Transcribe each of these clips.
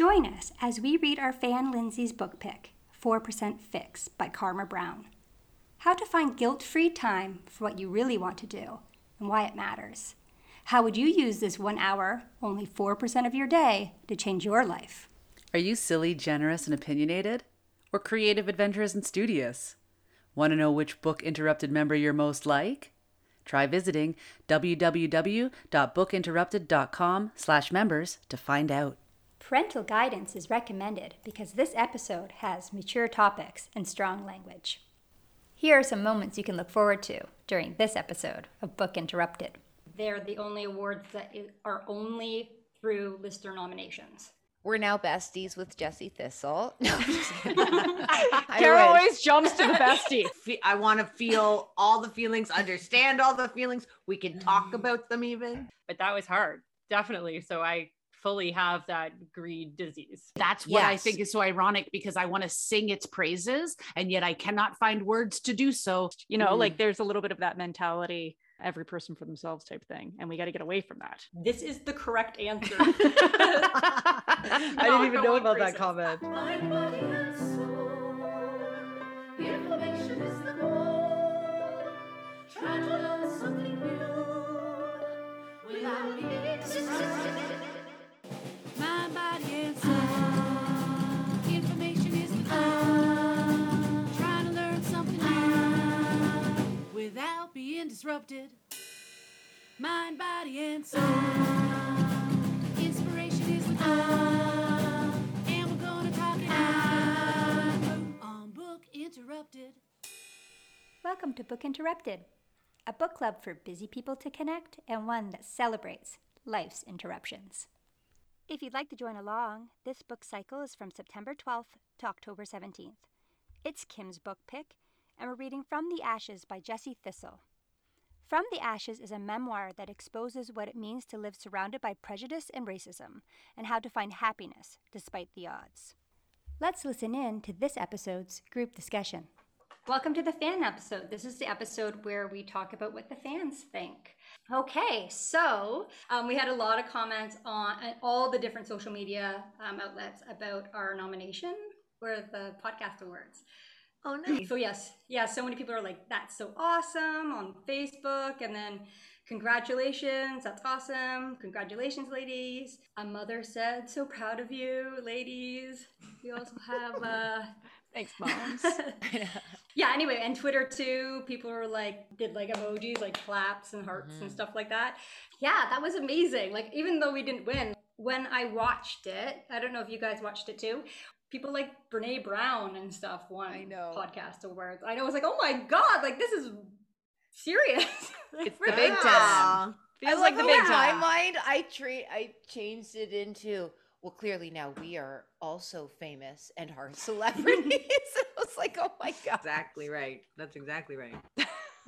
Join us as we read our fan Lindsay's book pick, 4% Fix by Karma Brown. How to find guilt free time for what you really want to do and why it matters. How would you use this one hour, only 4% of your day, to change your life? Are you silly, generous, and opinionated? Or creative, adventurous, and studious? Want to know which Book Interrupted member you're most like? Try visiting www.bookinterrupted.com slash members to find out. Parental guidance is recommended because this episode has mature topics and strong language. Here are some moments you can look forward to during this episode of Book Interrupted. They're the only awards that are only through listener nominations. We're now besties with Jesse Thistle. No, I'm just kidding. Kara always jumps to the bestie. I want to feel all the feelings, understand all the feelings. We can talk mm. about them even. But that was hard, definitely. So I fully have that greed disease. That's what I think is so ironic because I want to sing its praises and yet I cannot find words to do so. You know, Mm. like there's a little bit of that mentality, every person for themselves type thing. And we got to get away from that. This is the correct answer. I didn't even know about that comment. Mind, disrupted. Mind, body, and soul. Inspiration is the goal. And we're gonna talk it out on Book Interrupted. Welcome to Book Interrupted, a book club for busy people to connect and one that celebrates life's interruptions. If you'd like to join along, this book cycle is from September 12th to October 17th. It's Kim's book pick, and we're reading From the Ashes by Jesse Thistle. From the Ashes is a memoir that exposes what it means to live surrounded by prejudice and racism, and how to find happiness despite the odds. Let's listen in to this episode's group discussion. Welcome to the fan episode. This is the episode where we talk about what the fans think. Okay, so um, we had a lot of comments on uh, all the different social media um, outlets about our nomination for the podcast awards. Oh, nice. So yes, yeah, so many people are like, "That's so awesome" on Facebook, and then congratulations, that's awesome, congratulations, ladies. A mother said, "So proud of you, ladies." We also have. Uh, Thanks, moms. yeah anyway and twitter too people were like did like emojis like claps and hearts and stuff like that yeah that was amazing like even though we didn't win when i watched it i don't know if you guys watched it too people like brene brown and stuff won I know. podcast awards i know i was like oh my god like this is serious It's the big time. Aw. I like love the how big in my time. mind, I treat I changed it into well, clearly now we are also famous and are celebrities. and I was like, oh my god, Exactly right. That's exactly right.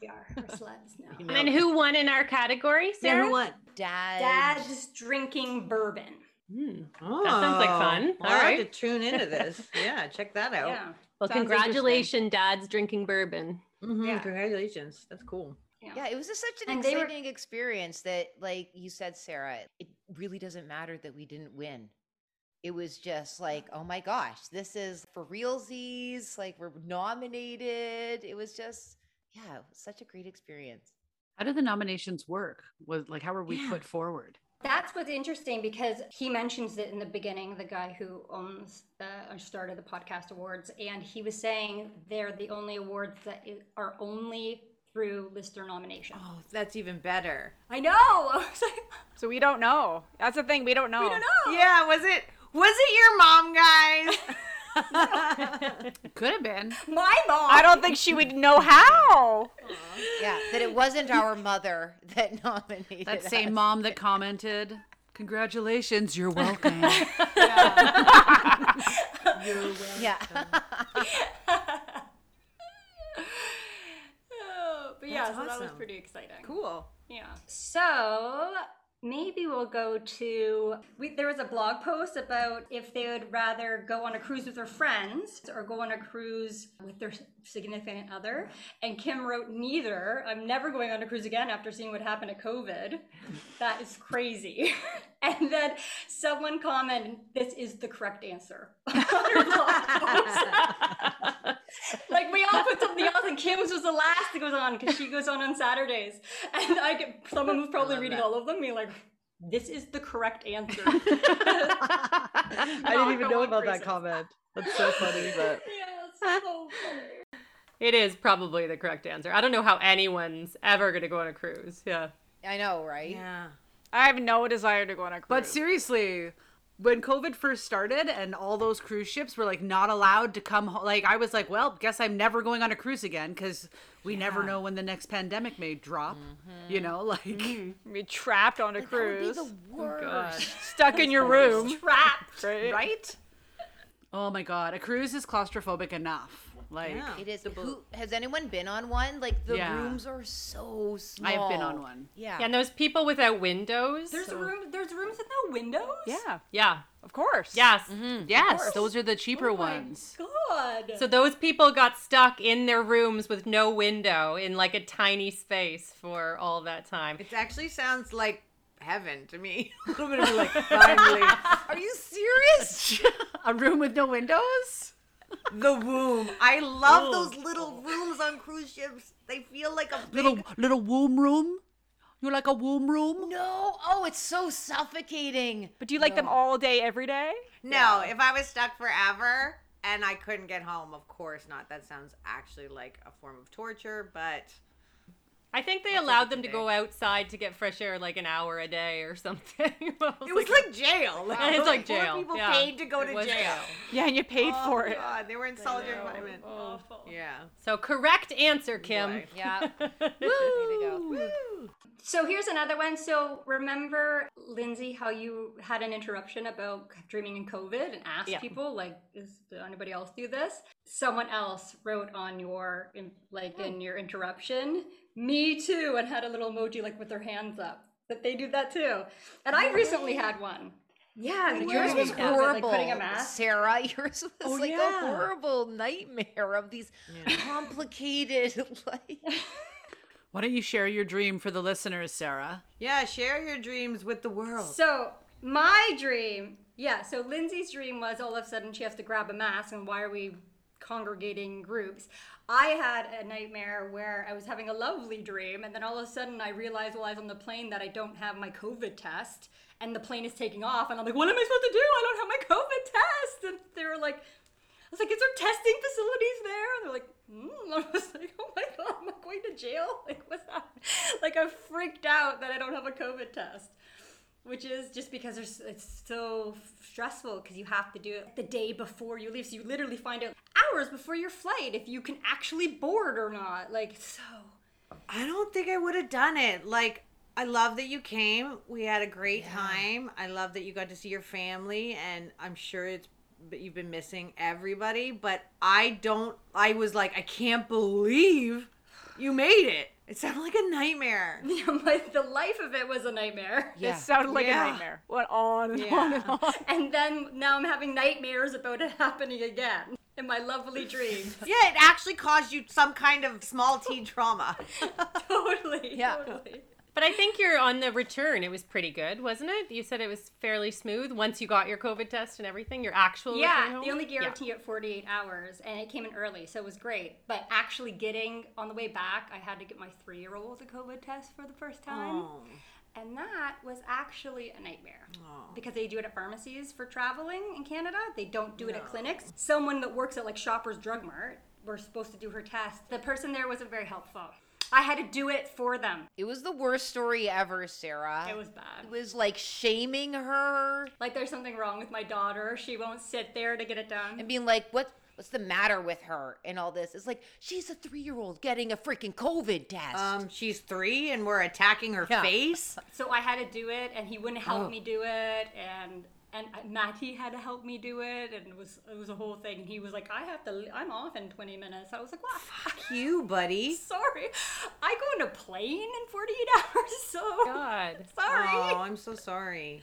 we are we're celebs now You know. and who won in our category, Yeah, Sarah? who won? dad. dad's drinking bourbon Hmm. Oh, sounds like fun. I'll All have right. to tune into this. Yeah, check that out. yeah Well, Sounds congratulations, Dad's drinking bourbon. Mhm, Yeah. Congratulations. That's cool. Yeah, yeah, it was just such an And they were- exciting experience that, like you said, Sarah, it really doesn't matter that we didn't win. It was just like, oh my gosh, this is for realsies. Like we're nominated. It was just, yeah, was such a great experience. How did the nominations work? Was like how were we Yeah. put forward? That's what's interesting because he mentions it in the beginning, the guy who owns the or started the podcast awards, and he was saying they're the only awards that are only through listener nomination. Oh, that's even better. I know. I was like, So we don't know. That's the thing. We don't know. we don't know. Yeah, was it was it your mom, guys? Could have been. My mom. I don't think she would know how. Yeah, that it wasn't our mother that nominated That same us. mom that commented, "Congratulations, you're welcome." Yeah. Oh, but yeah, That's so that was awesome. pretty exciting. cool. Yeah. So maybe we'll go to. We, there was a blog post about if they would rather go on a cruise with their friends or go on a cruise with their significant other. And Kim wrote neither. I'm never going on a cruise again after seeing what happened at COVID. That is crazy. and then someone commented, "This is the correct answer." on her blog post. like we all put something else, and Kim's was the last that goes on because she goes on on Saturdays, and I get someone was probably reading all of them, being like, "This is the correct answer." I didn't even know about that comment. That's so funny, but Yes, so funny. It is probably the correct answer. I don't know how anyone's ever going to go on a cruise. Yeah. I know, right? Yeah. I have no desire to go on a cruise. But seriously, when COVID first started and all those cruise ships were like not allowed to come home, like I was like, well, guess I'm never going on a cruise again because we never know when the next pandemic may drop. You mm-hmm. know, like mm-hmm. be trapped on a Like, that would be cruise, oh the worst. stuck in your room, Trapped. right? right? Oh my god, a cruise is claustrophobic enough. Like Yeah. It is. Who has anyone been on one? Like the Yeah. rooms are so small. I have been on one. Yeah. Yeah, and those people without windows. There's a room. There's rooms with no windows. Yeah, Yeah. of course. Yes. Mm-hmm. Yes, those are the cheaper Oh my ones. God. So those people got stuck in their rooms with no window in like a tiny space for all that time. It actually sounds like heaven to me. a little bit of like finally. Are you serious? a room with no windows? The womb. I love those little rooms on cruise ships. They feel like a big Little little womb room? You like a womb room? no. Oh, it's so suffocating. But do you like them all day, every day? No, if I was stuck forever and I couldn't get home, of course not. That sounds actually like a form of torture, but I think they allowed them to go outside to get fresh air like an hour a day or something. it it was like jail. Yeah, it's like poor jail. People Yeah. paid to go It to was jail. Yeah, and you paid Oh, for it. God, they were in solitary confinement. Oh, Awful. Yeah. So correct answer, Kim. Boy. Yeah. Way to. So here's another one. So remember, Lindsay, how you had an interruption about dreaming in COVID and asked Yeah. people, like, is did anybody else do this? Someone else wrote on your, in, like, hmm. in your interruption, me too, and had a little emoji like with their hands up. That they do that too. And I recently had one. Yeah, Yours was in COVID, like horrible, putting a mask. Sarah. Yours was Oh, like yeah. a horrible nightmare of these complicated, like. Why don't you share your dream for the listeners, Sarah? Yeah, share your dreams with the world. So my dream, yeah. So Lindsay's dream was all of a sudden she has to grab a mask, and why are we congregating groups? I had a nightmare where I was having a lovely dream, and then all of a sudden I realized while I was on the plane that I don't have my COVID test, and the plane is taking off, and I'm like, what am I supposed to do? I don't have my COVID test, and they were like. I was like, is there testing facilities there? And they're like, mm. I was like, oh my god, am I going to jail? Like, what's that? Like, I freaked out that I don't have a COVID test which is just because there's, it's so stressful because you have to do it the day before you leave. So you literally find out hours before your flight if you can actually board or not. Like, so. I don't think I would have done it. Like, I love that you came. We had a great time. I love that you got to see your family, and I'm sure it's but you've been missing everybody. But I don't. I was like, I can't believe you made it. It sounded like a nightmare. Yeah, my, the life of it was a nightmare. Yeah. It sounded like Yeah. a nightmare. Went on and Yeah. on and on. And then now I'm having nightmares about it happening again in my lovely dreams. Yeah, it actually caused you some kind of small T trauma. totally. Yeah. Totally. But I think you're on the return. It was pretty good, wasn't it? You said it was fairly smooth once you got your COVID test and everything. Your actual Yeah, they only Yeah. guarantee it 48 hours, and it came in early, so it was great. But actually getting on the way back, I had to get my three-year-old a COVID test for the first time, Oh. and that was actually a nightmare because they do it at pharmacies for traveling in Canada. They don't do it at clinics. Someone that works at like Shoppers Drug Mart were supposed to do her test. The person there wasn't very helpful. I had to do it for them. It was the worst story ever, Sarah. It was bad. It was like shaming her Like there's something wrong with my daughter. She won't sit there to get it done. and being like, "What? What's the matter with her?" And all this. It's like she's a three-year-old getting a freaking COVID test. Um, she's three, and we're attacking her Yeah. face. So I had to do it, and he wouldn't help me do it, and and Matty had to help me do it, and it was it was a whole thing. And he was like, "I have to, I'm off in 20 minutes." I was like, "What? Fuck you, buddy. Sorry, I go on a plane in 48 hours, so God. sorry." Oh, I'm so sorry.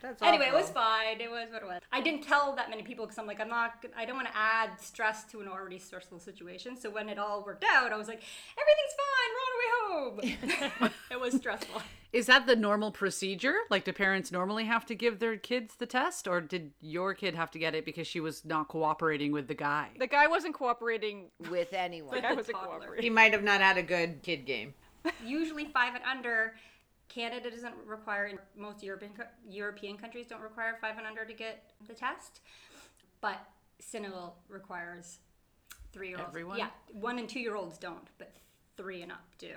That's Anyway, it was fine. It was what it was. I didn't tell that many people because I'm like, I'm not. I don't want to add stress to an already stressful situation. So when it all worked out, I was like, everything's fine. We're on our way home. it was stressful. Is that the normal procedure? Like, do parents normally have to give their kids the test, or did your kid have to get it because she was not cooperating with the guy? The guy wasn't cooperating. with anyone. The guy wasn't toddler. He might have not had a good kid game. Usually five and under. Canada doesn't require. Most European European countries don't require five and under to get the test, but Senegal requires three year olds. Everyone? Yeah, one and two year olds don't, but three and up do.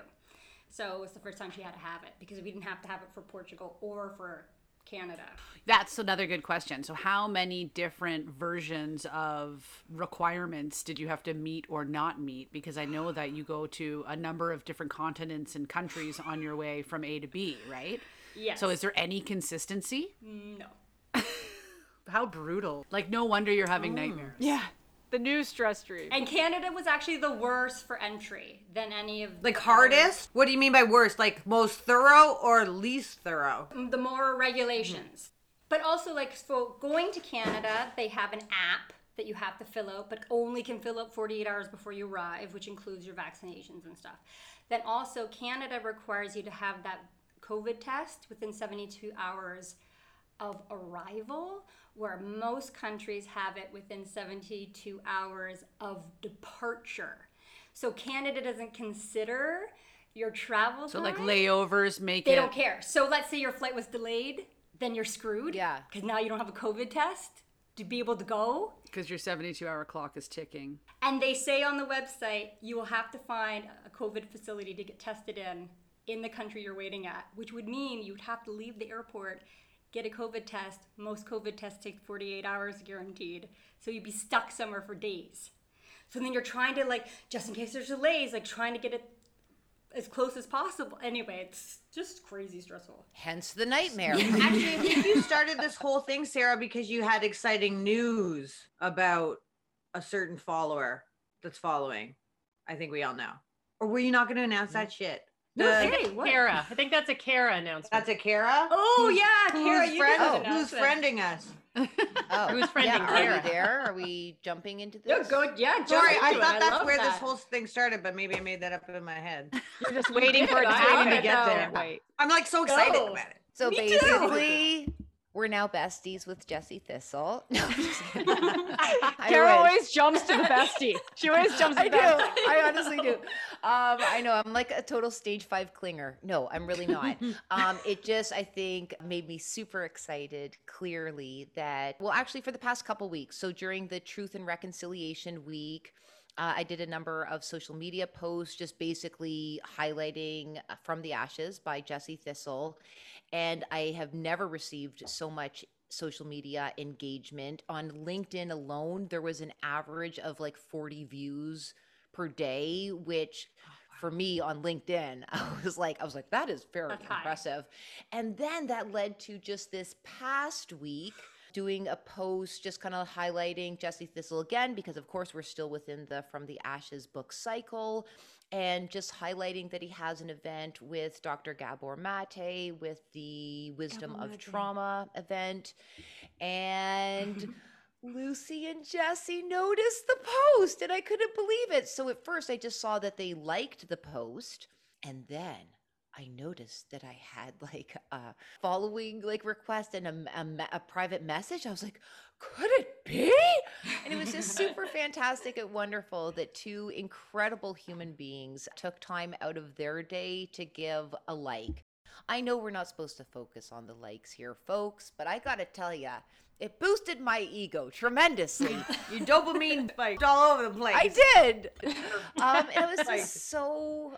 So it was the first time she had to have it because we didn't have to have it for Portugal or for Canada. That's another good question. So, how many different versions of requirements did you have to meet or not meet? Because I know that you go to a number of different continents and countries on your way from A to B, right? Yes. So, is there any consistency? Mm, no? How brutal. Like, no wonder you're having mm. nightmares. Yeah. The new stress dream. And Canada was actually the worst for entry than any of Like hardest? What do you mean by worst? Like most thorough or least thorough? Mm, the more regulations. Mm-hmm. But also, like, so going to Canada, they have an app that you have to fill out, but only can fill out 48 hours before you arrive, which includes your vaccinations and stuff. Then also, Canada requires you to have that COVID test within 72 hours of arrival, where most countries have it within 72 hours of departure. So Canada doesn't consider your travel So, time. like, layovers make They it. don't care. So let's say your flight was delayed, then you're screwed. Yeah. Because now you don't have a COVID test to be able to go. Because your 72 hour clock is ticking. And they say on the website you will have to find a COVID facility to get tested in in the country you're waiting at, which would mean you'd have to leave the airport, get a COVID test. Most COVID tests take 48 hours guaranteed. So you'd be stuck somewhere for days. So then you're trying to like, just in case there's delays, like trying to get it as close as possible. Anyway, it's just crazy stressful. Hence the nightmare. Actually, I think you started this whole thing, Sarah, because you had exciting news about a certain follower that's following. I think we all know. Or were you not going to announce that shit? The- Hey, what? Kara. I think that's a Kara announcement. that's a Kara? Oh yeah, Kara, who's, friend- Oh, who's friending us? oh, Who's friending yeah, Are Kara? we there? Are we jumping into this? Yeah, go, yeah, jump Sorry, I into it. thought that's love where this whole thing started, but maybe I made that up in my head. You're just waiting for it. did. I waiting to did. get No. there. Wait. I'm like so excited Go. about it. So Me too. We're now besties with Jesse Thistle. No, I'm just kidding. I Kara wish. always jumps to the bestie. She always jumps to I the do. bestie. I do. I honestly do. Um, I know. I'm like a total stage five clinger. No, I'm really not. Um, it just, I think, made me super excited. Clearly, that well, actually, for the past couple weeks. So during the Truth and Reconciliation Week. Uh, I did a number of social media posts just basically highlighting uh, From the Ashes by Jesse Thistle. And I have never received so much social media engagement. On LinkedIn alone, there was an average of like 40 views per day, which for me on LinkedIn, I was like, I was like, that is very impressive. And then that led to just this past week doing a post just kind of highlighting Jesse Thistle again, because of course we're still within the From the Ashes book cycle. And just highlighting that he has an event with Dr. Gabor Mate with the Wisdom of Trauma event. And Lucy and Jesse noticed the post, and I couldn't believe it. So at first, I just saw that they liked the post, and then I noticed that I had like a following like request and a, a, a private message. I was like, could it be? And it was just super fantastic and wonderful that two incredible human beings took time out of their day to give a like. I know we're not supposed to focus on the likes here, folks, but I gotta tell ya, it boosted my ego tremendously. You dopamine spiked all over the place. I did. Um, it was just so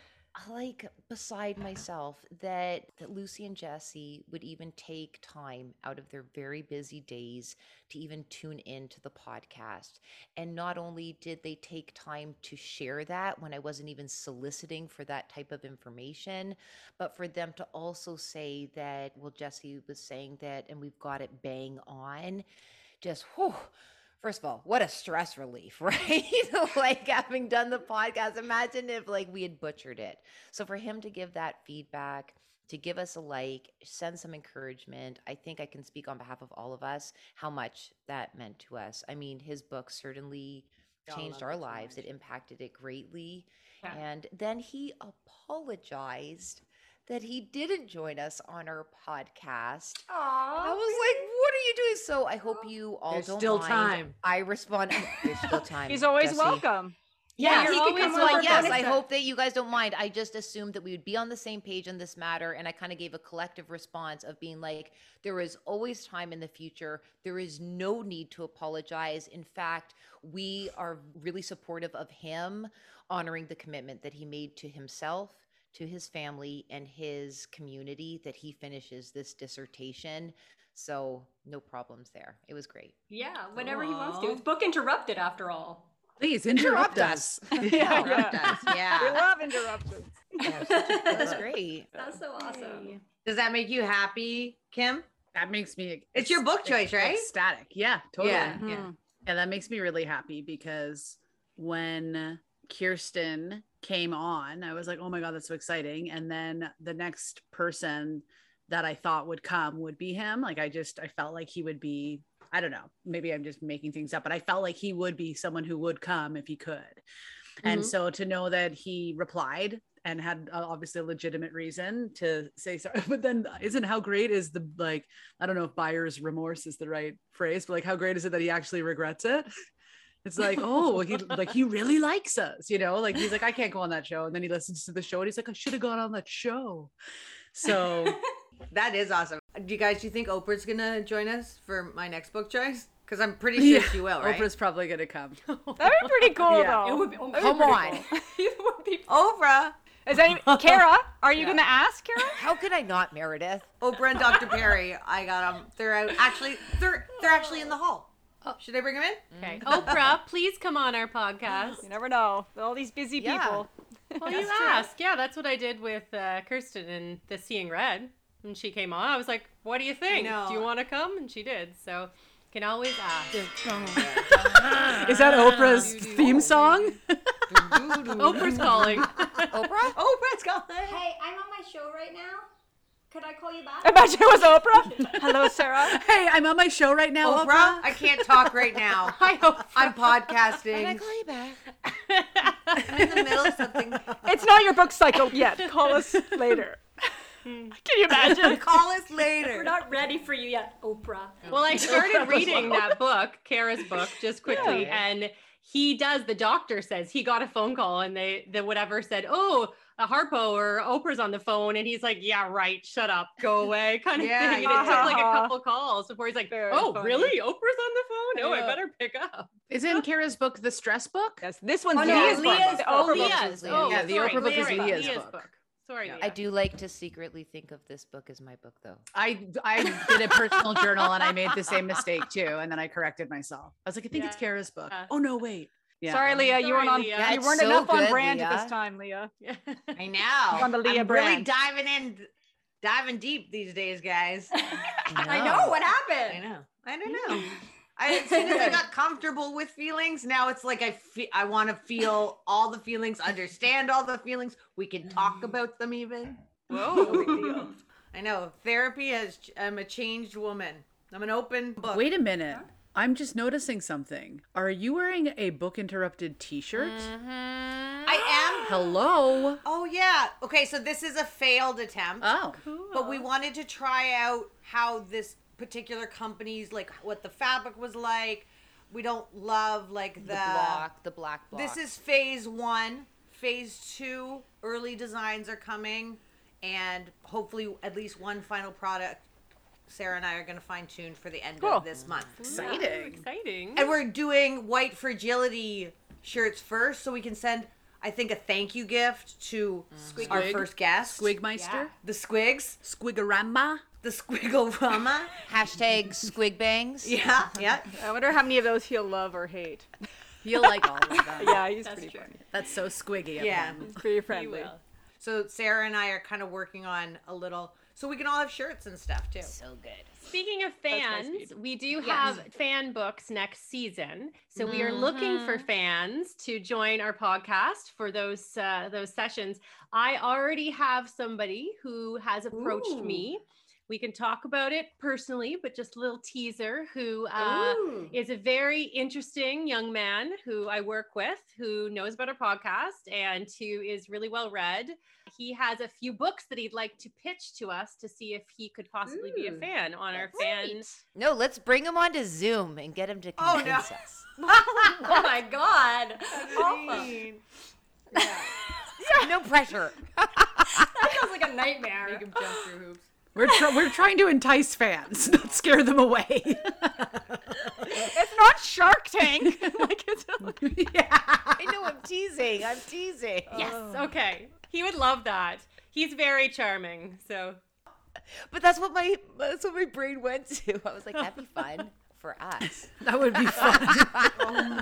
like beside myself that that Lucy and Jesse would even take time out of their very busy days to even tune into the podcast. And not only did they take time to share that when I wasn't even soliciting for that type of information, but for them to also say that, well, Jesse was saying that, and we've got it bang on. Just whew, First of all, what a stress relief, right? like having done the podcast, imagine if like we had butchered it. So for him to give that feedback, to give us a like, send some encouragement, I think I can speak on behalf of all of us how much that meant to us. I mean, his book certainly changed our so lives. It impacted it greatly. Yeah. And then he apologized that he didn't join us on our podcast. I was like, "What are you doing?" So I hope you all There's don't still mind. time. I respond. There's still time. He's always Jesse. welcome. Yeah, you're he always could come welcome. on. Yes, Bonus I hope that you guys don't mind. I just assumed that we would be on the same page on this matter, and I kind of gave a collective response of being like, there is always time in the future. There is no need to apologize. In fact, we are really supportive of him honoring the commitment that he made to himself, to his family, and his community that he finishes this dissertation. So, no problems there. It was great. Yeah, whenever he wants to. Aw. It's book interrupted after all. Please interrupt us. yeah, Interrupt yeah. us, yeah. We love interruptions. Yeah, such a- that was great. That's so awesome. Does that make you happy, Kim? That makes me. It's your book choice, right? Ecstatic. Yeah, totally. Yeah, Mhm. yeah. Yeah, that makes me really happy because when Kirsten came on, I was like, oh my God, that's so exciting. And then the next person that I thought would come would be him. Like, I just, I felt like he would be, I don't know, maybe I'm just making things up, but I felt like he would be someone who would come if he could. And Mhm. so to know that he replied and had uh, obviously a legitimate reason to say sorry, but then isn't how great is the like, I don't know if buyer's remorse is the right phrase, but like, how great is it that he actually regrets it? It's like, oh, he like he really likes us, you know. Like he's like, I can't go on that show, and then he listens to the show, and he's like, I should have gone on that show. So That is awesome. Do you guys do you think Oprah's gonna join us for my next book choice? Because I'm pretty sure she will, right? Oprah's probably gonna come. That'd be pretty cool, Yeah. though. It would be, oh, Come pretty on. cool. it would be Oprah, Is any Kara? Are you gonna ask Kara? How could I not, Meredith? Oprah and Dr. Perry. I got them. They're out. Actually, they're they're actually in the hall. Should I bring them in? Okay. Oprah, please come on our podcast. You never know. All these busy Yeah. people. Well, you ask. Yeah, that's what I did with uh, Kirsten in the Seeing Red. When she came on, I was like, "What do you think? know. Do you want to come?" And she did. So, can always ask. Is that Oprah's theme song? Oprah's calling. Oprah? Oprah's calling. Hey, I'm on my show right now. Could I call you back? Imagine it was Oprah. Hello, Sarah. hey, I'm on my show right now, Oprah, Oprah. I can't talk right now. Hi, Oprah. I'm podcasting. Can I call you back? I'm in the middle of something. It's not your book cycle yet. Call us later. Hmm. Can you imagine? Call us later. We're not ready for you yet, Oprah. Well, I started reading that book, Kara's book, just quickly, and he does. The doctor says he got a phone call, and they the whatever said, "Oh, a Harpo or Oprah's on the phone," and he's like, "Yeah, right. Shut up. Go away." Kind of Yeah, thing. And it took like a couple calls before he's like, Very "Oh, funny. really? Oprah's on the phone? Oh, I Yeah. better pick up." Isn't Kara's book the stress book? Yes, this one's Oh, no, Leah's book. Leah's The book. Oprah book Leah's. is Oh, Yeah, the sorry, Oprah book is Leah's Leah's book. Sorry, Yeah. I do like to secretly think of this book as my book, though. I I did a personal journal and I made the same mistake too, and then I corrected myself. I was like, I think it's Kara's book. Yeah. Oh no, wait. Yeah. Sorry, Leah. you weren't on. Leah. You weren't so enough on brand Leah. this time, Leah. I know. On the Leah I'm really brand. diving in, diving deep these days, guys. I know what happened. I know. I don't know. I, as soon as I got comfortable with feelings, now it's like I fe- I want to feel all the feelings, understand all the feelings. We can talk mm. about them even. Whoa. I know. Therapy has. I'm um, a changed woman. I'm an open book. Wait a minute. I'm just noticing something. Are you wearing a book interrupted t-shirt? Mm-hmm. I am. Hello. Oh yeah. Okay, so this is a failed attempt. Oh. Cool. but we wanted to try out how this particular company's like what the fabric was like. We don't love like the, The block, the black block. This is phase one. Phase two, early designs are coming, and hopefully at least one final product. Sarah and I are going to fine tune for the end Cool. of this month. Exciting. Exciting. And we're doing white fragility shirts first, so we can send. I think a thank you gift to our first guest, Squigmeister, the Squigs, Squigorama. the Squigglorama. Hashtag squig bangs. yeah, yeah. I wonder how many of those he'll love or hate. He'll like all of them. Yeah, he's pretty funny. That's so squiggy. of Yeah. him. He's pretty friendly. So Sarah and I are kind of working on a little, so we can all have shirts and stuff too. So good. Speaking of fans, we do have fan books next season. So we are looking for fans to join our podcast for those uh, those sessions. I already have somebody who has approached me. We can talk about it personally, but just a little teaser. Who uh, is a very interesting young man who I work with, who knows about our podcast and who is really well read. He has a few books that he'd like to pitch to us to see if he could possibly be a fan on our fan. No, let's bring him onto Zoom and get him to Oh, no. convince us. oh my god. Awful. No pressure. That sounds like a nightmare. Make 'em jump through hoops. We're tr- we're trying to entice fans, not scare them away. It's not Shark Tank. like it's yeah. I know I'm teasing. I'm teasing. Yes, oh. okay. He would love that. He's very charming. So But that's what my that's what my brain went to. I was like, that'd be fun for us. That would be fun. Oh,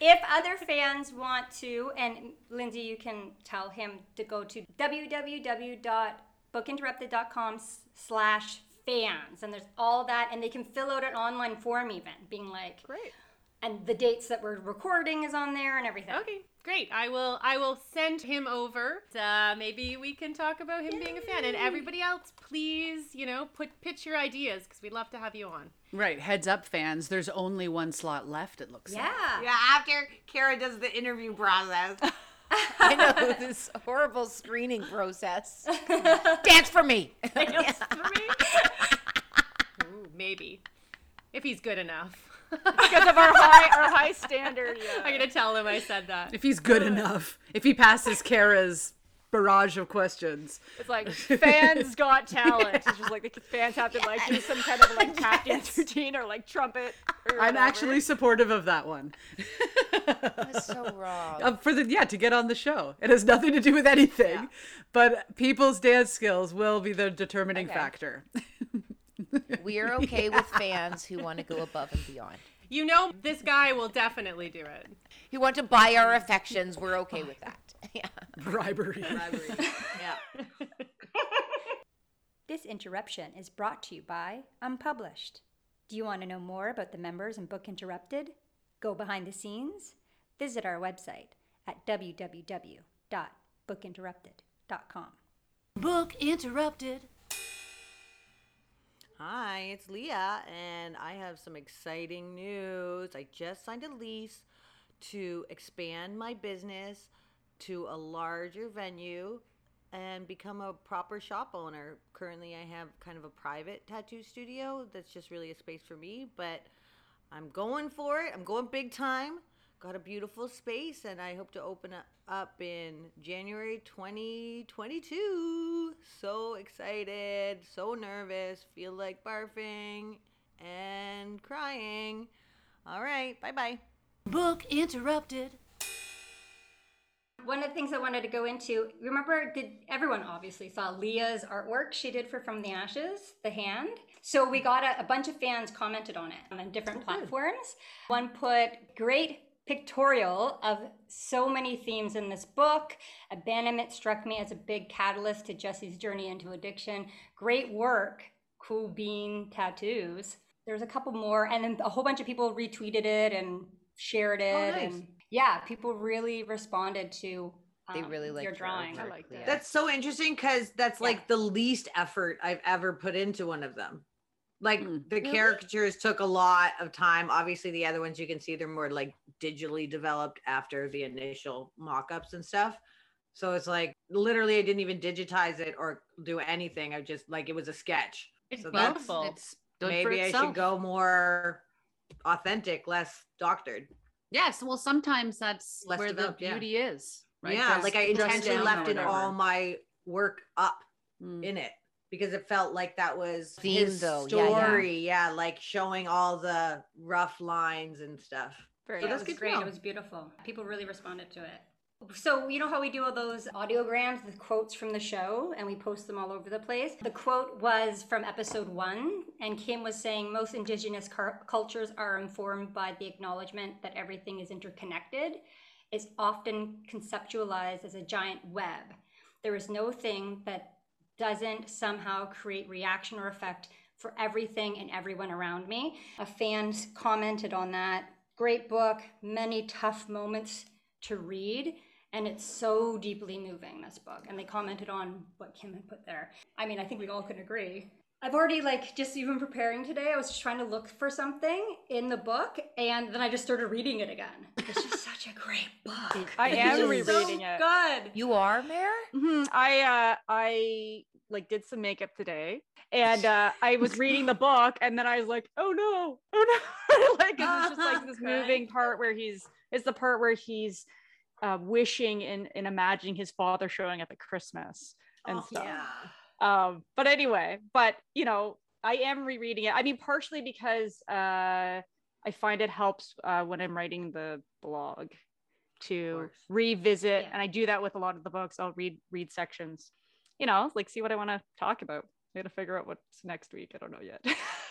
if other fans want to, and Lindsay, you can tell him to go to www.bookinterrupted.com slash fans. And there's all that, and they can fill out an online form even, being like, great. and the dates that we're recording is on there and everything. okay, great. I will I will send him over. Uh, maybe we can talk about him being a fan. And everybody else, please, you know, put pitch your ideas because we'd love to have you on. right. Heads up, fans. There's only one slot left. It looks like. Yeah. Yeah, after Kara does the interview process. I know this horrible screening process. Dance for me. Dance for me? Ooh, maybe. If he's good enough. Because of our high our high standard. Yeah. I'm gonna tell him I said that. If he's good enough, if he passes Kara's barrage of questions. It's like fans got talent. It's just like the fans have to like do some kind of like tap dance routine or like trumpet. Or I'm actually supportive of that one. That's so wrong. Uh, for the yeah to get on the show. It has nothing to do with anything, but people's dance skills will be the determining Okay. factor. We are okay with fans who want to go above and beyond. You know, this guy will definitely do it. He want to buy our affections, we're okay with that. Yeah. Bribery. yeah. This interruption is brought to you by Unpublished. Do you want to know more about the members in Book Interrupted? Go behind the scenes? Visit our website at www.bookinterrupted.com. Book interrupted. Hi, it's Leah, and I have some exciting news. I just signed a lease to expand my business to a larger venue and become a proper shop owner. Currently, I have kind of a private tattoo studio that's just really a space for me, but I'm going for it. I'm going big time. Got a beautiful space, and I hope to open up in January 2022. So excited, so nervous, feel like barfing and crying. All right, bye bye. Book interrupted. One of the things I wanted to go into, remember, did everyone obviously saw Leah's artwork she did for From the Ashes, the hand? So we got a, a bunch of fans commented on it on different oh, platforms. One put, great pictorial of so many themes in this book. Abandonment struck me as a big catalyst to Jesse's journey into addiction. Great work, cool bean tattoos. There's a couple more, and then a whole bunch of people retweeted it and shared it. nice. And yeah, people really responded to They um, really your liked your drawing. artwork, I like that. That's so interesting because that's Yeah. like the least effort I've ever put into one of them. Like Mm. the caricatures took a lot of time. Obviously, the other ones you can see they're more like digitally developed after the initial mock ups and stuff. So it's like literally, I didn't even digitize it or do anything. I just like it was a sketch. It's So that's- beautiful. It's Maybe I should go more authentic, less doctored. Yes, well, sometimes that's Less where the developed, yeah. beauty is. Right? Yeah, Just- like I intentionally left in all my work up Mm. in it because it felt like that was Theme, his though. Yeah, yeah. story. Yeah, like showing all the rough lines and stuff. Very So Yeah, that's it good was great. know. It was beautiful. People really responded to it. So, you know how we do all those audiograms with quotes from the show and we post them all over the place? The quote was from episode one, and Kim was saying most indigenous car- cultures are informed by the acknowledgement that everything is interconnected. It's often conceptualized as a giant web. There is no thing that doesn't somehow create reaction or effect for everything and everyone around me. A fan commented on that. Great book, many tough moments to read, and it's so deeply moving, this book. And they commented on what Kim had put there. I mean, I think we all can agree. I've already, like, just even preparing today, I was just trying to look for something in the book, and then I just started reading it again. It's just such a great book. I am It's rereading so it. Good. You are, Mare? Mhm. I uh I like did some makeup today and uh I was reading the book and then I was like, oh no, oh no. like it's just like this moving part where he's it's the part where he's uh wishing and, and imagining his father showing up at Christmas and Oh, stuff. yeah. Um, but anyway, but you know, I am rereading it. I mean, partially because uh I find it helps uh when I'm writing the blog to revisit Yeah. and I do that with a lot of the books. I'll read read sections, you know, like see what I want to talk about. I gotta figure out what's next week. I don't know yet.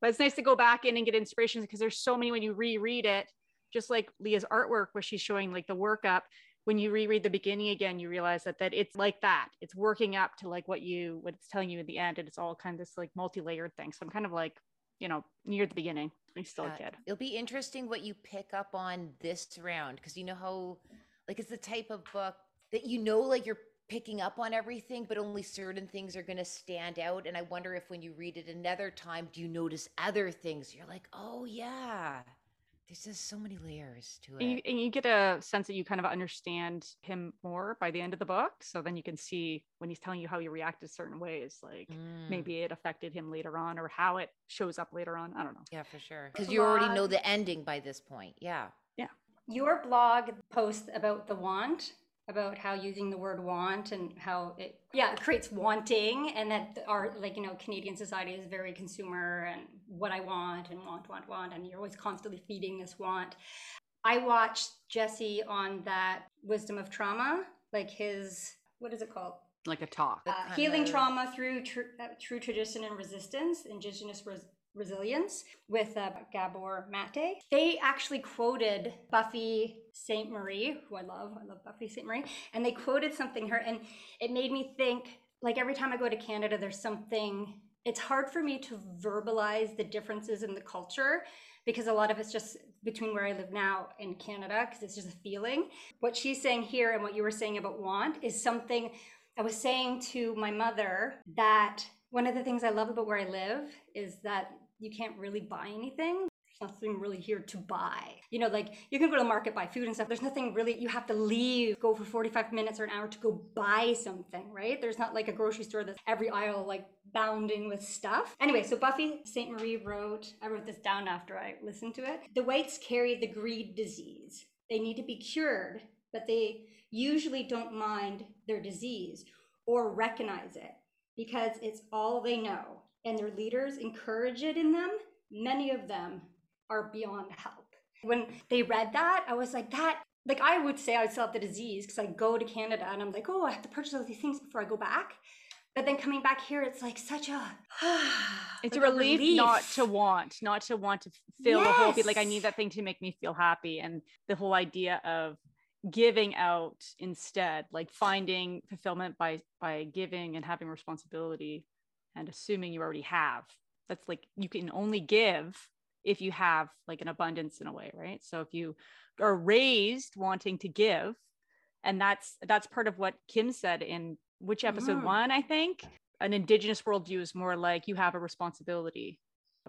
but it's nice to go back in and get inspirations because there's so many when you reread it, just like Leah's artwork where she's showing like the workup. When you reread the beginning again, you realize that that it's like that. It's working up to like what you what it's telling you at the end, and it's all kind of this like multi-layered thing. So I'm kind of like, you know, near the beginning. I'm still Yeah, a kid. It'll be interesting what you pick up on this round because you know how, like, it's the type of book that you know, like, you're picking up on everything, but only certain things are going to stand out. And I wonder if when you read it another time, do you notice other things? You're like, oh, yeah, there's just so many layers to And you, it. and you get a sense that you kind of understand him more by the end of the book. So then you can see when he's telling you how he reacted certain ways, like Mm, maybe it affected him later on or how it shows up later on. I don't know. Yeah, for sure. Because you already know the ending by this point. Yeah. Yeah. Your blog post about the want, about how using the word want and how it, yeah, it creates wanting, and that our, like, you know, Canadian society is very consumer and what I want and want, want, want, and you're always constantly feeding this want. I watched Jesse on that Wisdom of Trauma, like his, what is it called? Like a talk. Uh, healing of- trauma through tr- uh, true tradition and resistance, indigenous res- resilience with uh, Gabor Mate. They actually quoted Buffy Sainte-Marie, who I love. I love Buffy Sainte-Marie, and they quoted something her, and it made me think. Like every time I go to Canada, there's something. It's hard for me to verbalize the differences in the culture because a lot of it's just between where I live now and Canada because it's just a feeling. What she's saying here and what you were saying about want is something I was saying to my mother that one of the things I love about where I live is that you can't really buy anything. Nothing really here to buy. You know, like you can go to the market, buy food and stuff. There's nothing really, you have to leave, go for 45 minutes or an hour to go buy something, right? There's not like a grocery store that's every aisle like bounding with stuff. Anyway, so Buffy Sainte-Marie wrote, I wrote this down after I listened to it. The whites carry the greed disease. They need to be cured, but they usually don't mind their disease or recognize it because it's all they know. And their leaders encourage it in them. Many of them are beyond help. When they read that, I was like, that, like, I would say I still have the disease because I go to Canada and I'm like, oh, I have to purchase all these things before I go back. But then coming back here, it's like such a. It's like a relief, not relief. to want, not to want to fill the whole be like, I need that thing to make me feel happy. And the whole idea of giving out instead, like finding fulfillment by by giving and having responsibility and assuming you already have. That's like you can only give if you have like an abundance in a way, right? So if you are raised wanting to give, and that's that's part of what Kim said in which episode Mhm. one, I think. An indigenous worldview is more like you have a responsibility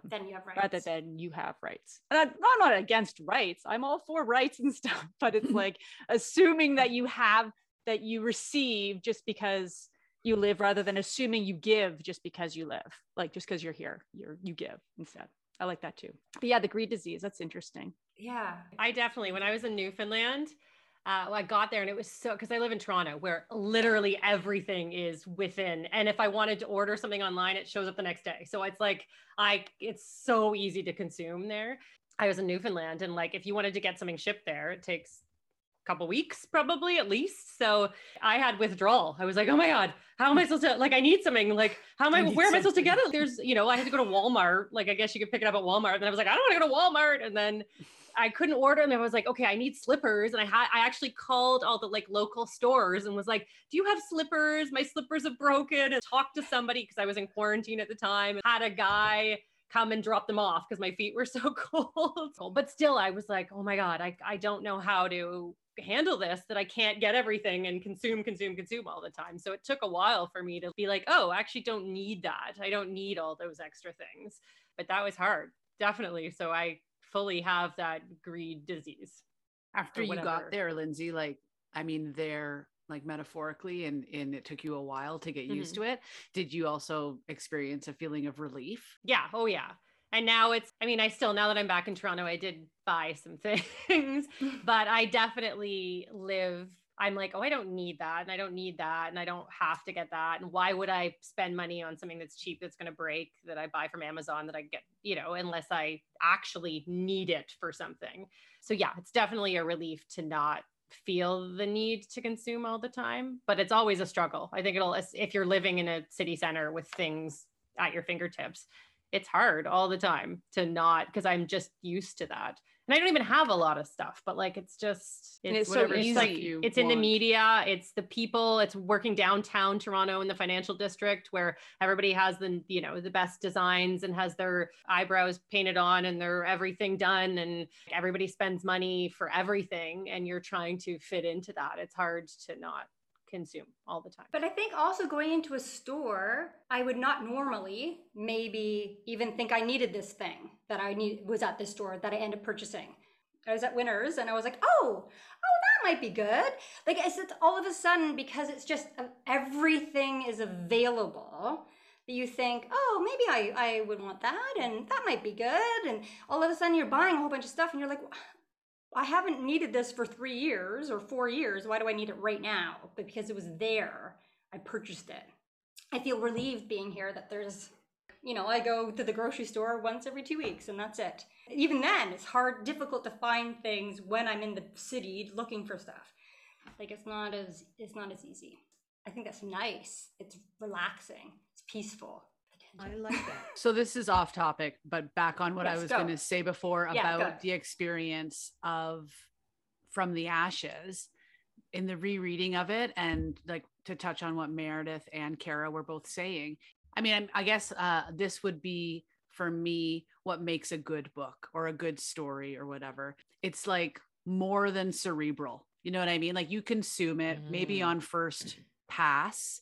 Then you have rights. rather than you have rights. And I'm, I'm not against rights. I'm all for rights and stuff, but it's like assuming that you have that you receive just because you live rather than assuming you give just because you live. Like just because you're here, you're you give instead. I like that too. But yeah, the greed disease, that's interesting. yeah. I definitely, when I was in Newfoundland, uh, I got there and it was so because I live in Toronto where literally everything is within. And if I wanted to order something online, it shows up the next day. So it's like I it's so easy to consume there. I was in Newfoundland and like if you wanted to get something shipped there, it takes a couple weeks probably at least. So I had withdrawal. I was like, oh my God, how am I supposed to like I need something? Like, how am I where am I supposed to get it? There's, you know, I had to go to Walmart. Like I guess you could pick it up at Walmart. And I was like, I don't want to go to Walmart. And then I couldn't order and I was like, okay, I need slippers. And I had I actually called all the like local stores and was like, do you have slippers? My slippers have broken and talked to somebody because I was in quarantine at the time. Had a guy come and drop them off because my feet were so cold. but still, I was like, oh my God, I, I don't know how to handle this that I can't get everything and consume, consume, consume all the time. So it took a while for me to be like, oh, I actually don't need that. I don't need all those extra things. But that was hard, definitely. So I fully have that greed disease. After you got there, Lindsay, like, I mean, there, like metaphorically, and, and it took you a while to get used Mm-hmm. to it. Did you also experience a feeling of relief? Yeah. Oh, yeah. And now it's, I mean, I still, now that I'm back in Toronto, I did buy some things, but I definitely live, I'm like, oh, I don't need that. And I don't need that. And I don't have to get that. And why would I spend money on something that's cheap, that's going to break, that I buy from Amazon, that I get, you know, unless I actually need it for something. So, yeah, it's definitely a relief to not feel the need to consume all the time, but it's always a struggle. I think it'll, if you're living in a city center with things at your fingertips, it's hard all the time to not because I'm just used to that. And I don't even have a lot of stuff, but like it's just it's it's so whatever. easy like you it's in the media, it's the people, it's working downtown Toronto in the financial district where everybody has the you know the best designs and has their eyebrows painted on and their everything done and everybody spends money for everything and you're trying to fit into that. It's hard to not consume all the time. But I think also going into a store, I would not normally maybe even think I needed this thing that I need was at this store that I ended up purchasing. I was at Winners and I was like, oh, oh, that might be good. Like it's all of a sudden because it's just uh, everything is available that you think, oh, maybe I, I would want that and that might be good. And all of a sudden you're buying a whole bunch of stuff and you're like, I haven't needed this for three years or four years. Why do I need it right now? But because it was there, I purchased it. I feel relieved being here that there's, you know, I go to the grocery store once every two weeks and that's it. Even then, it's hard, difficult to find things when I'm in the city looking for stuff. Like it's not as it's not as easy. I think that's nice. It's relaxing. It's peaceful. I like that. So this is off topic, but back on what I was go. going to say before Yeah, about the experience of from the ashes in the rereading of it and like to touch on what Meredith and Kara were both saying. I mean, I'm- I guess uh, this would be for me what makes a good book or a good story or whatever. It's like more than cerebral. You know what I mean? Like you consume it maybe Mm. on first pass,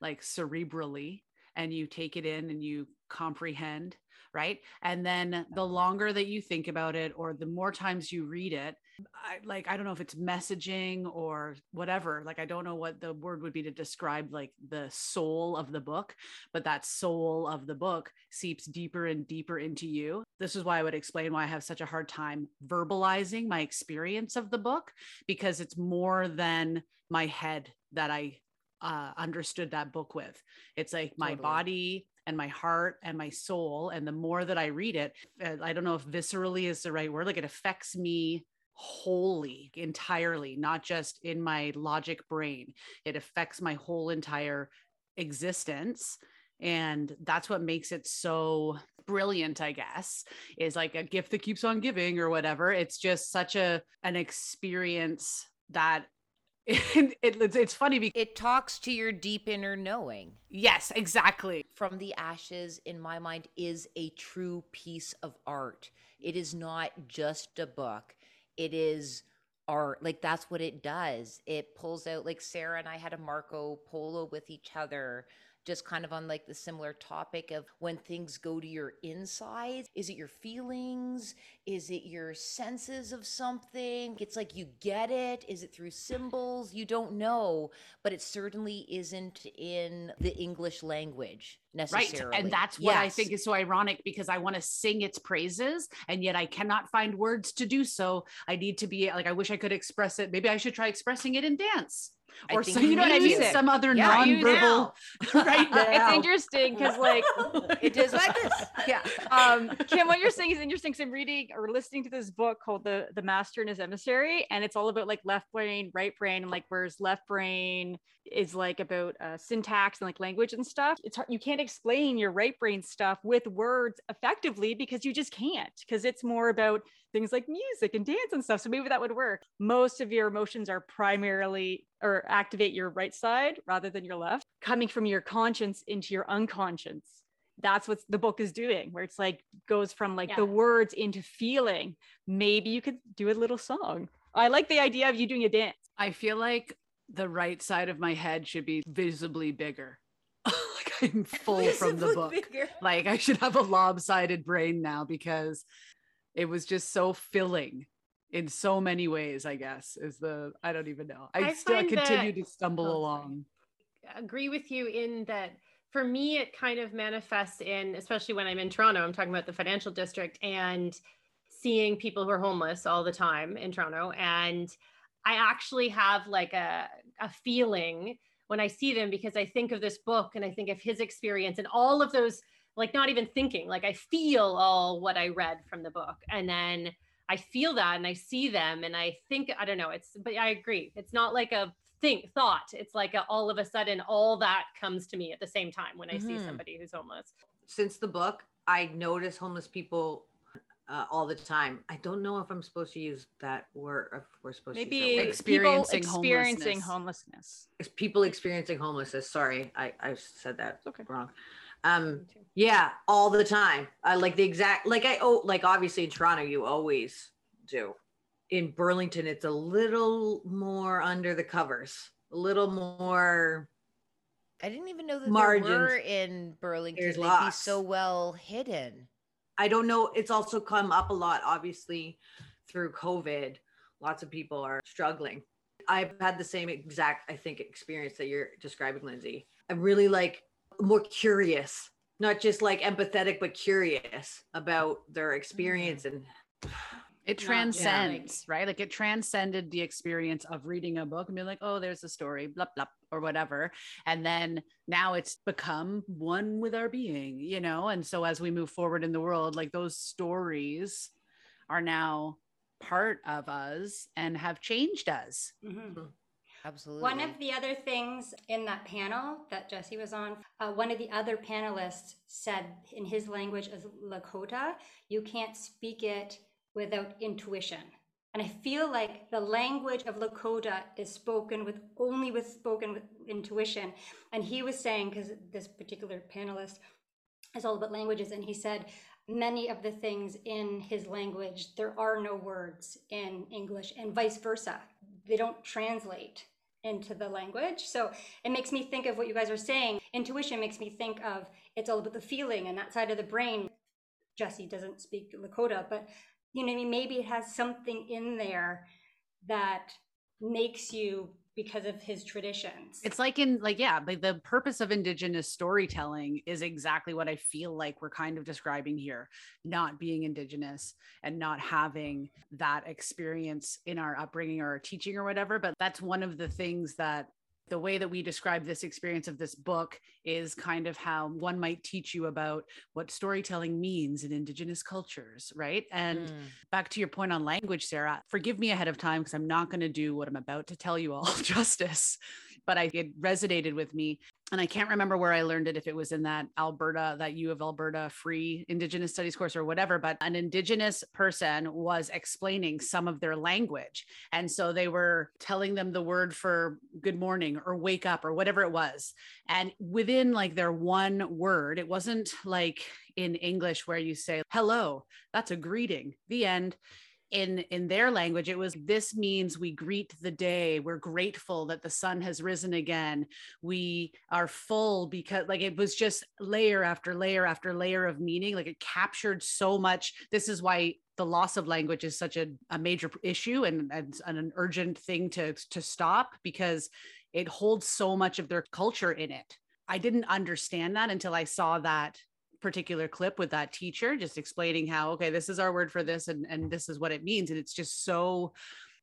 like cerebrally, and you take it in and you comprehend, right? And then the longer that you think about it or the more times you read it, I, like I don't know if it's messaging or whatever. Like I don't know what the word would be to describe like the soul of the book, but that soul of the book seeps deeper and deeper into you. This is why I would explain why I have such a hard time verbalizing my experience of the book because it's more than my head that I uh, understood that book with. It's like my Totally. body and my heart and my soul. And the more that I read it, uh, I don't know if viscerally is the right word, like it affects me wholly, entirely, not just in my logic brain. It affects my whole entire existence. And that's what makes it so brilliant, I guess, is like a gift that keeps on giving or whatever. It's just such a an experience that it, it's it's funny because It talks to your deep inner knowing. yes, exactly. From the Ashes, in my mind, is a true piece of art. It is not just a book, it is art. Like, that's what it does. It pulls out, like, Sarah and I had a Marco Polo with each other. Just kind of on like the similar topic of when things go to your insides. Is it your feelings? Is it your senses of something? It's like you get it. Is it through symbols? You don't know, but it certainly isn't in the English language necessarily. Right. And that's what I think is so ironic because I want to sing its praises and yet I cannot find words to do so. I need to be like, I wish I could express it. Maybe I should try expressing it in dance or some, you know what I mean? Some other Yeah, non-verbal right now. It's interesting because like It is like this. yeah. Um, Kim, what you're saying is interesting. So I'm reading or listening to this book called The The Master and His Emissary, and it's all about like left brain, right brain, and like where's left brain is like about uh, syntax and like language and stuff. It's hard, you can't explain your right brain stuff with words effectively because you just can't because it's more about things like music and dance and stuff. So maybe that would work. Most of your emotions are primarily or activate your right side rather than your left, coming from your conscience into your unconscious that's what the book is doing where it's like goes from like the words into feeling maybe you could do a little song i like the idea of you doing a dance I feel like the right side of my head should be visibly bigger. like I'm full from the book. Like I should have a lopsided brain now because it was just so filling in so many ways, I guess, is the I don't even know. I, I still continue that- to stumble Oh, along. agree with you in that for me it kind of manifests in especially when i'm in toronto i'm talking about the financial district and seeing people who are homeless all the time in toronto and i actually have like a, a feeling when i see them because i think of this book and i think of his experience and all of those like not even thinking like i feel all what i read from the book. And then i feel that and i see them and i think i don't know it's but i agree. It's not like a think thought. It's like a, all of a sudden all that comes to me at the same time when i see Mhm. somebody who's homeless. Since the book, I notice homeless people uh, all the time. I don't know if I'm supposed to use that word. If we're supposed maybe to use. Experiencing people experiencing homelessness. homelessness It's people experiencing homelessness. Sorry, I I said that okay. wrong. Um, yeah, all the time. I like the exact like I oh like obviously in Toronto you always do. In Burlington, it's a little more under the covers, a little more. I didn't even know that Margins. there were in Burlington. There's They'd be so well hidden. I don't know. It's also come up a lot, obviously, through COVID. Lots of people are struggling. I've had the same exact, I think, experience that you're describing, Lindsay. I'm really like more curious, not just like empathetic, but curious about their mm-hmm. experience and It Not- yeah, transcends, right? Like it transcended the experience of reading a book and being like, oh, there's a story, blah, blah, or whatever. And then now it's become one with our being, you know? And so as we move forward in the world, like those stories are now part of us and have changed us. Mhm. Absolutely. One of the other things in that panel that Jesse was on, uh, one of the other panelists said in his language as Lakota, you can't speak it without intuition. And I feel like the language of Lakota is spoken with only with spoken with intuition. And he was saying, because this particular panelist is all about languages, and he said many of the things in his language, there are no words in English, and vice versa. They don't translate into the language. So it makes me think of what you guys are saying. Intuition makes me think of it's all about the feeling and that side of the brain. Jesse doesn't speak Lakota, but you know, I mean, maybe it has something in there that makes you because of his traditions. It's like in like yeah, like the purpose of indigenous storytelling is exactly what I feel like we're kind of describing here, not being indigenous and not having that experience in our upbringing or our teaching or whatever, but that's one of the things that the way that we describe this experience of this book is kind of how one might teach you about what storytelling means in indigenous cultures, right? And Mm. back to your point on language, Sarah, forgive me ahead of time because I'm not going to do what I'm about to tell you all justice, but I it resonated with me. And I can't remember where I learned it, if it was in that Alberta, that U of Alberta free Indigenous studies course or whatever, but an Indigenous person was explaining some of their language. And so they were telling them the word for good morning or wake up or whatever it was. And within like their one word, it wasn't like in English where you say hello, that's a greeting, the end. In in their language it was this means we greet the day. We're grateful that the sun has risen again. We are full because like it was just layer after layer after layer of meaning. Like it captured so much. This is why the loss of language is such a, a major issue and, and, and an urgent thing to to stop because it holds so much of their culture in it. I didn't understand that until i saw that particular clip with that teacher just explaining how okay this is our word for this and and this is what it means and it's just so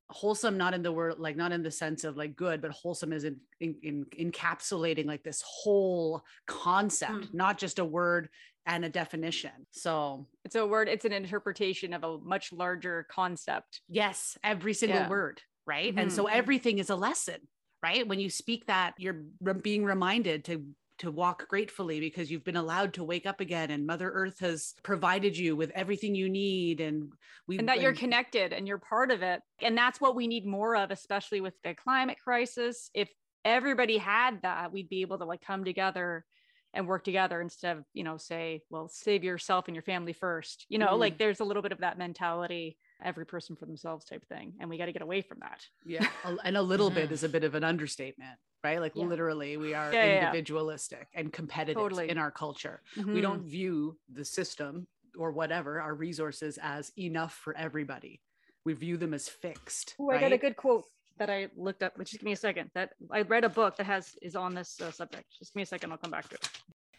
wholesome not in the word like not in the sense of like good but wholesome is in, in, in encapsulating like this whole concept Mm. not just a word and a definition so It's a word, it's an interpretation of a much larger concept. yes every single Yeah. word right and so everything is a lesson right when you speak that you're re- being reminded to to walk gratefully because you've been allowed to wake up again and mother earth has provided you with everything you need and we and that you're connected and you're part of it. And that's what we need more of, especially with the climate crisis. If everybody had that, we'd be able to like come together and work together instead of, you know, say, well, save yourself and your family first. You know, Mhm. like there's a little bit of that mentality, every person for themselves type thing. And we got to get away from that. yeah and a little bit Mhm. is a bit of an understatement right like Yeah. literally we are Yeah, yeah, yeah. individualistic and competitive Totally. in our culture we Mhm. don't view the system or whatever our resources as enough for everybody we view them as fixed Oh, I got a good quote that I looked up. Just give me a second. That I read a book that has is on this uh, subject. Just give me a second. I'll come back to it.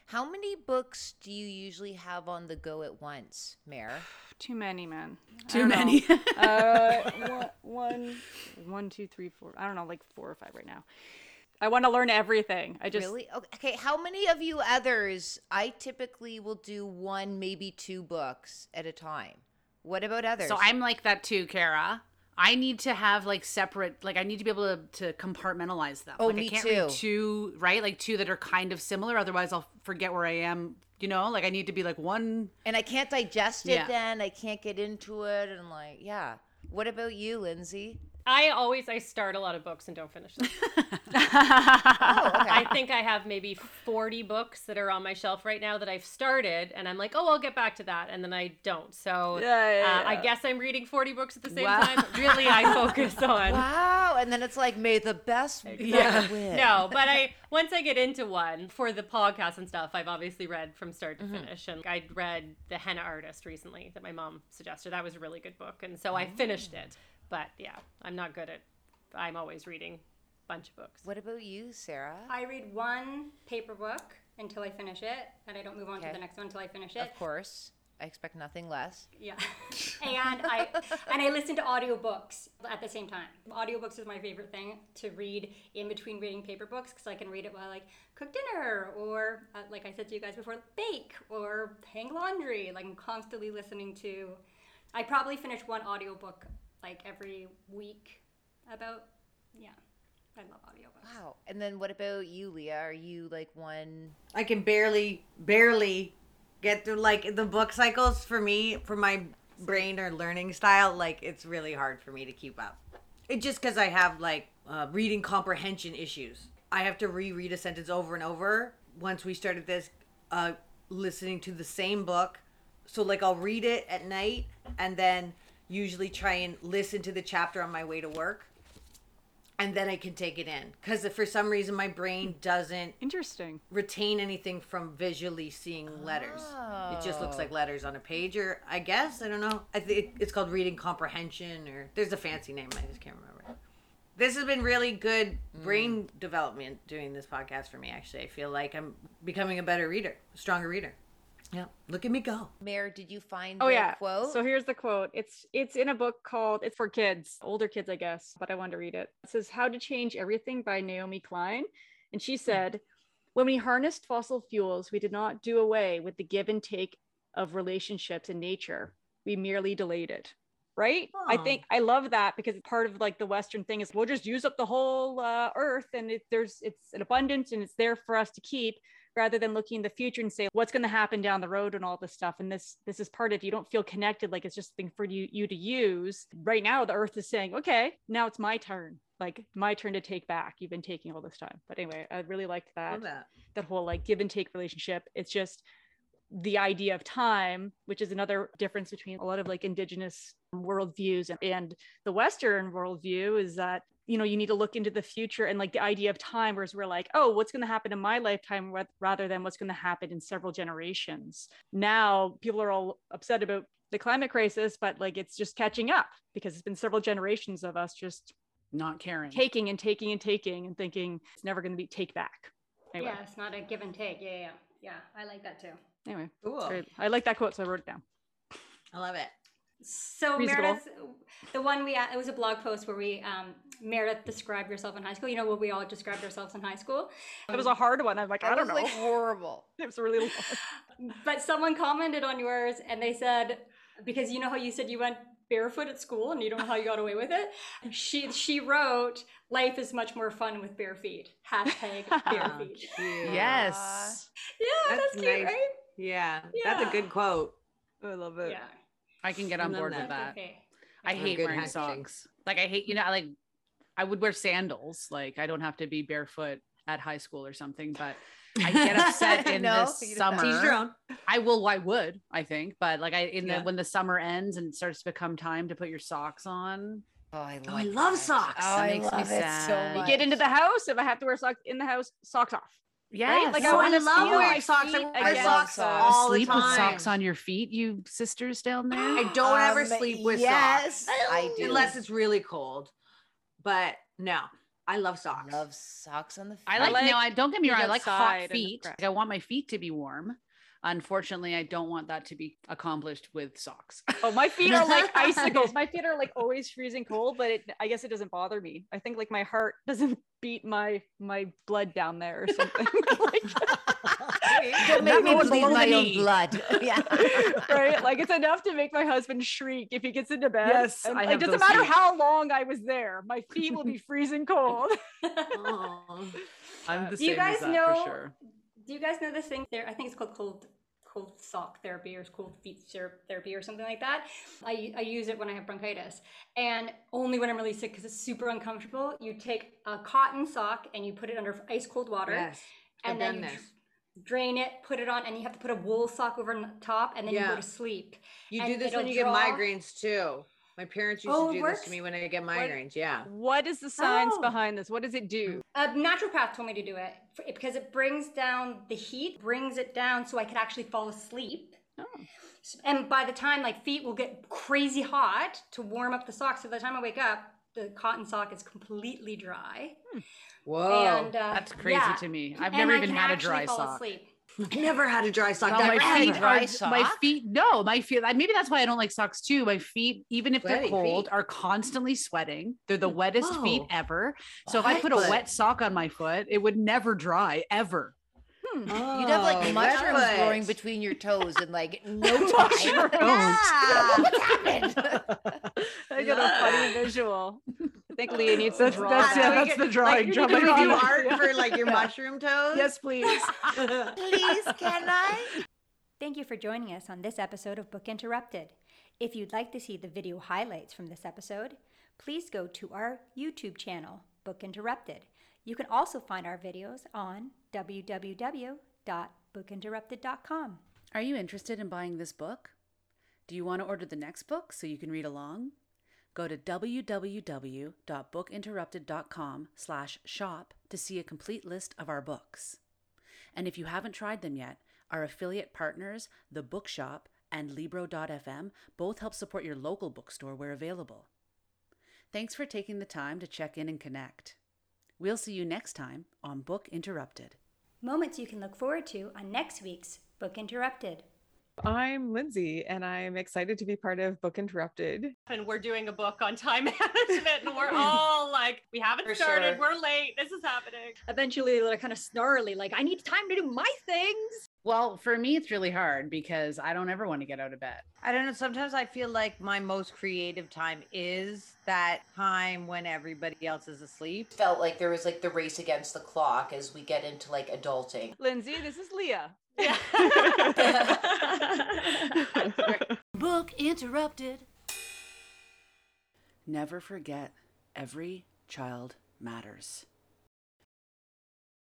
How many books do you usually have on the go at once, Mayor? Too many, man. Too many uh, one, one, one, two, three, four. I don't know, like four or five right now. I want to learn everything. I just really? Okay, okay, how many of you others? I typically will do one, maybe two books at a time. What about others? So I'm like that too, Kara. I need to have like separate, like I need to be able to, to compartmentalize them. Oh, like me I can't too. read two, right? Like two that are kind of similar. Otherwise, I'll forget where I am. You know, like I need to be like one. and I can't digest it Yeah. then. I can't get into it and like, yeah. What about you, Lindsay? I always I start a lot of books and don't finish them. Oh, okay. I think I have maybe 40 books that are on my shelf right now that I've started and I'm like, "Oh, I'll get back to that." And then I don't. So Yeah, yeah, uh, I guess I'm reading 40 books at the same Wow. time. Really, I focus on wow. And then it's like, may the best Yeah. win. No, but I once I get into one for the podcast and stuff, I've obviously read from start to Mm-hmm. finish. And I read The Henna Artist recently that my mom suggested. That was a really good book, and so I finished it. But yeah, I'm not good at. I'm always reading bunch of books. What about you, Sarah? I read one paper book until I finish it, and I don't move on Okay. to the next one until I finish it. Of course. I expect nothing less. Yeah. and I and I listen to audiobooks at the same time. Audiobooks is my favorite thing to read in between reading paper books because I can read it while I like cook dinner or uh, like I said to you guys before, bake or hang laundry. Like I'm constantly listening to I probably finish one audiobook like every week about yeah. I love audiobooks. Wow. And then what about you, Leah? Are you like one? I can barely, barely get through like the book cycles for me, for my brain or learning style. Like it's really hard for me to keep up. It just because I have like uh, reading comprehension issues. I have to reread a sentence over and over. Once we started this, uh, listening to the same book, so like I'll read it at night and then usually try and listen to the chapter on my way to work. And then I can take it in because for some reason my brain doesn't Interesting. retain anything from visually seeing letters. It just looks Oh. like letters on a page, or I guess I don't know. I think it's called reading comprehension, or there's a fancy name. I just can't remember. This has been really good mm. brain development doing this podcast for me. Actually, I feel like I'm becoming a better reader, a stronger reader. Yeah, look at me go. Mayor, did you find Oh the yeah. quote? So here's the quote. It's it's in a book called It's for Kids, older kids, I guess, but I wanted to read it. It says How to Change Everything by Naomi Klein. And she said, When we harnessed fossil fuels, we did not do away with the give and take of relationships in nature. We merely delayed it. Right? I think I love that because part of like the Western thing is we'll just use up the whole uh, earth and it, there's it's an abundance and it's there for us to keep rather than looking in the future and say what's going to happen down the road and all this stuff. And this this is part of you don't feel connected like it's just thing for you you to use. Right now the earth is saying okay now it's my turn. Like my turn to take back you've been taking all this time. But anyway i really liked that. That. that whole like give and take relationship. It's just the idea of time, which is another difference between a lot of like indigenous worldviews and, and the Western worldview, is that you know you need to look into the future and like the idea of time, whereas we're like, oh, what's going to happen in my lifetime rather than what's going to happen in several generations. Now people are all upset about the climate crisis, but like it's just catching up because it's been several generations of us just Not caring. taking and taking and taking and thinking it's never going to be take back. Anyway, Yeah, it's not a give and take. Yeah, yeah, yeah. I like that too. anyway, Cool. sorry. I like that quote, so I wrote it down. I love it. So Reasonable. Meredith, the one we it was a blog post where we um, Meredith described yourself in high school. You know what we all described ourselves in high school. It was a hard one. I'm like, I That don't was know. like horrible. it was really long. But someone commented on yours and they said because you know how you said you went barefoot at school and you don't know how you got away with it. She she wrote life is much more fun with bare feet. Hashtag bare feet. cute. Yes. Yeah, that's, That's cute, nice. right? Yeah, that's a good quote. I love it. Yeah. I can get on board that. with that. Okay. I That's hate wearing hacking. socks. Like I hate, you know, like I would wear sandals. Like I don't have to be barefoot at high school or something, but I get upset in No, the summer. Teach your own. I will. I would. I think, but like I in Yeah. the when the summer ends and it starts to become time to put your socks on. Oh, I love, Oh, I love socks. Oh, That I makes me love it sad. so You. Get into the house. If I have to wear socks in the house, socks off. Yes. Like, Like, I oh, I, love feel wearing my socks. I wear socks socks. all the sleep time. with socks on your feet, you sisters down there. I don't ever Um, sleep with yes, socks. I do. Unless it's really cold. But no, I love socks. love socks on the feet. I like, like no, I don't get me wrong. I like hot feet. Like, I want my feet to be warm. Unfortunately, I don't want that to be accomplished with socks. Oh, my feet are like icicles. My feet are like always freezing cold, but it, I guess it doesn't bother me. I think like my heart doesn't beat my my blood down there or something. like, Don't make me That bleed my the own blood. yeah. right? Like it's enough to make my husband shriek if he gets into bed. Yes, And, I like, have doesn't matter feet. how long I was there, my feet will be freezing cold. I'm the Do you guys as that know? for sure. Do you guys know this thing? There, I think it's called cold cold sock therapy or cold feet syrup therapy or something like that. I, I use it when I have bronchitis and only when I'm really sick because it's super uncomfortable. You take a cotton sock and you put it under ice cold water Yes. I've and then you this. drain it, put it on, and you have to put a wool sock over on top and then you go to sleep. You and do this when you draw- get migraines too. My parents used Oh, to it do this to me when I get migraines. Yeah. what is the science Oh. behind this? What does it do? A naturopath told me to do it f- because it brings down the heat, brings it down so I could actually fall asleep. Oh. And by the time like feet will get crazy hot to warm up the socks, so by the time I wake up, the cotton sock is completely dry. Whoa. And uh, That's crazy yeah. to me. I've And never I even had a dry fall sock. asleep. I never had a dry sock. No, Never my had a feet dry are my feet. No, my feet. Maybe that's why I don't like socks too. My feet, even if Sweaty they're cold, feet. are constantly sweating. They're the wettest feet oh. ever. So if I put a wet sock on my foot, it would never dry ever. Hmm. You'd have like Oh, mushrooms barefoot. growing between your toes and like no time. Mushrooms. Yeah. What's happened? I got a funny visual. I think Leah needs to That's- draw. that's- yeah, that's the drawing. Like, Draw can my we do art Yeah. for like your Yeah. mushroom toes? Yes, please. Please, can I? Thank you for joining us on this episode of Book Interrupted. If you'd like to see the video highlights from this episode, please go to our YouTube channel, Book Interrupted. You can also find our videos on www.bookinterrupted.com. Are you interested in buying this book? Do you want to order the next book so you can read along? Go to www.bookinterrupted.com slash shop to see a complete list of our books. And if you haven't tried them yet, our affiliate partners, The Bookshop and Libro.fm, both help support your local bookstore where available. Thanks for taking the time to check in and connect. We'll see you next time on Book Interrupted. Moments you can look forward to on next week's Book Interrupted. I'm Lindsay, and I'm excited to be part of Book Interrupted. and we're doing a book on time management and we're all like we haven't For started sure. we're late this is happening Eventually, they're kind of snarly, like, I need time to do my things. Well, for me, it's really hard because I don't ever want to get out of bed. I don't know. Sometimes I feel like my most creative time is that time when everybody else is asleep. Felt like there was like the race against the clock as we get into like adulting. Lindsay, this is Leah. Yeah Book interrupted. Never forget, every child matters.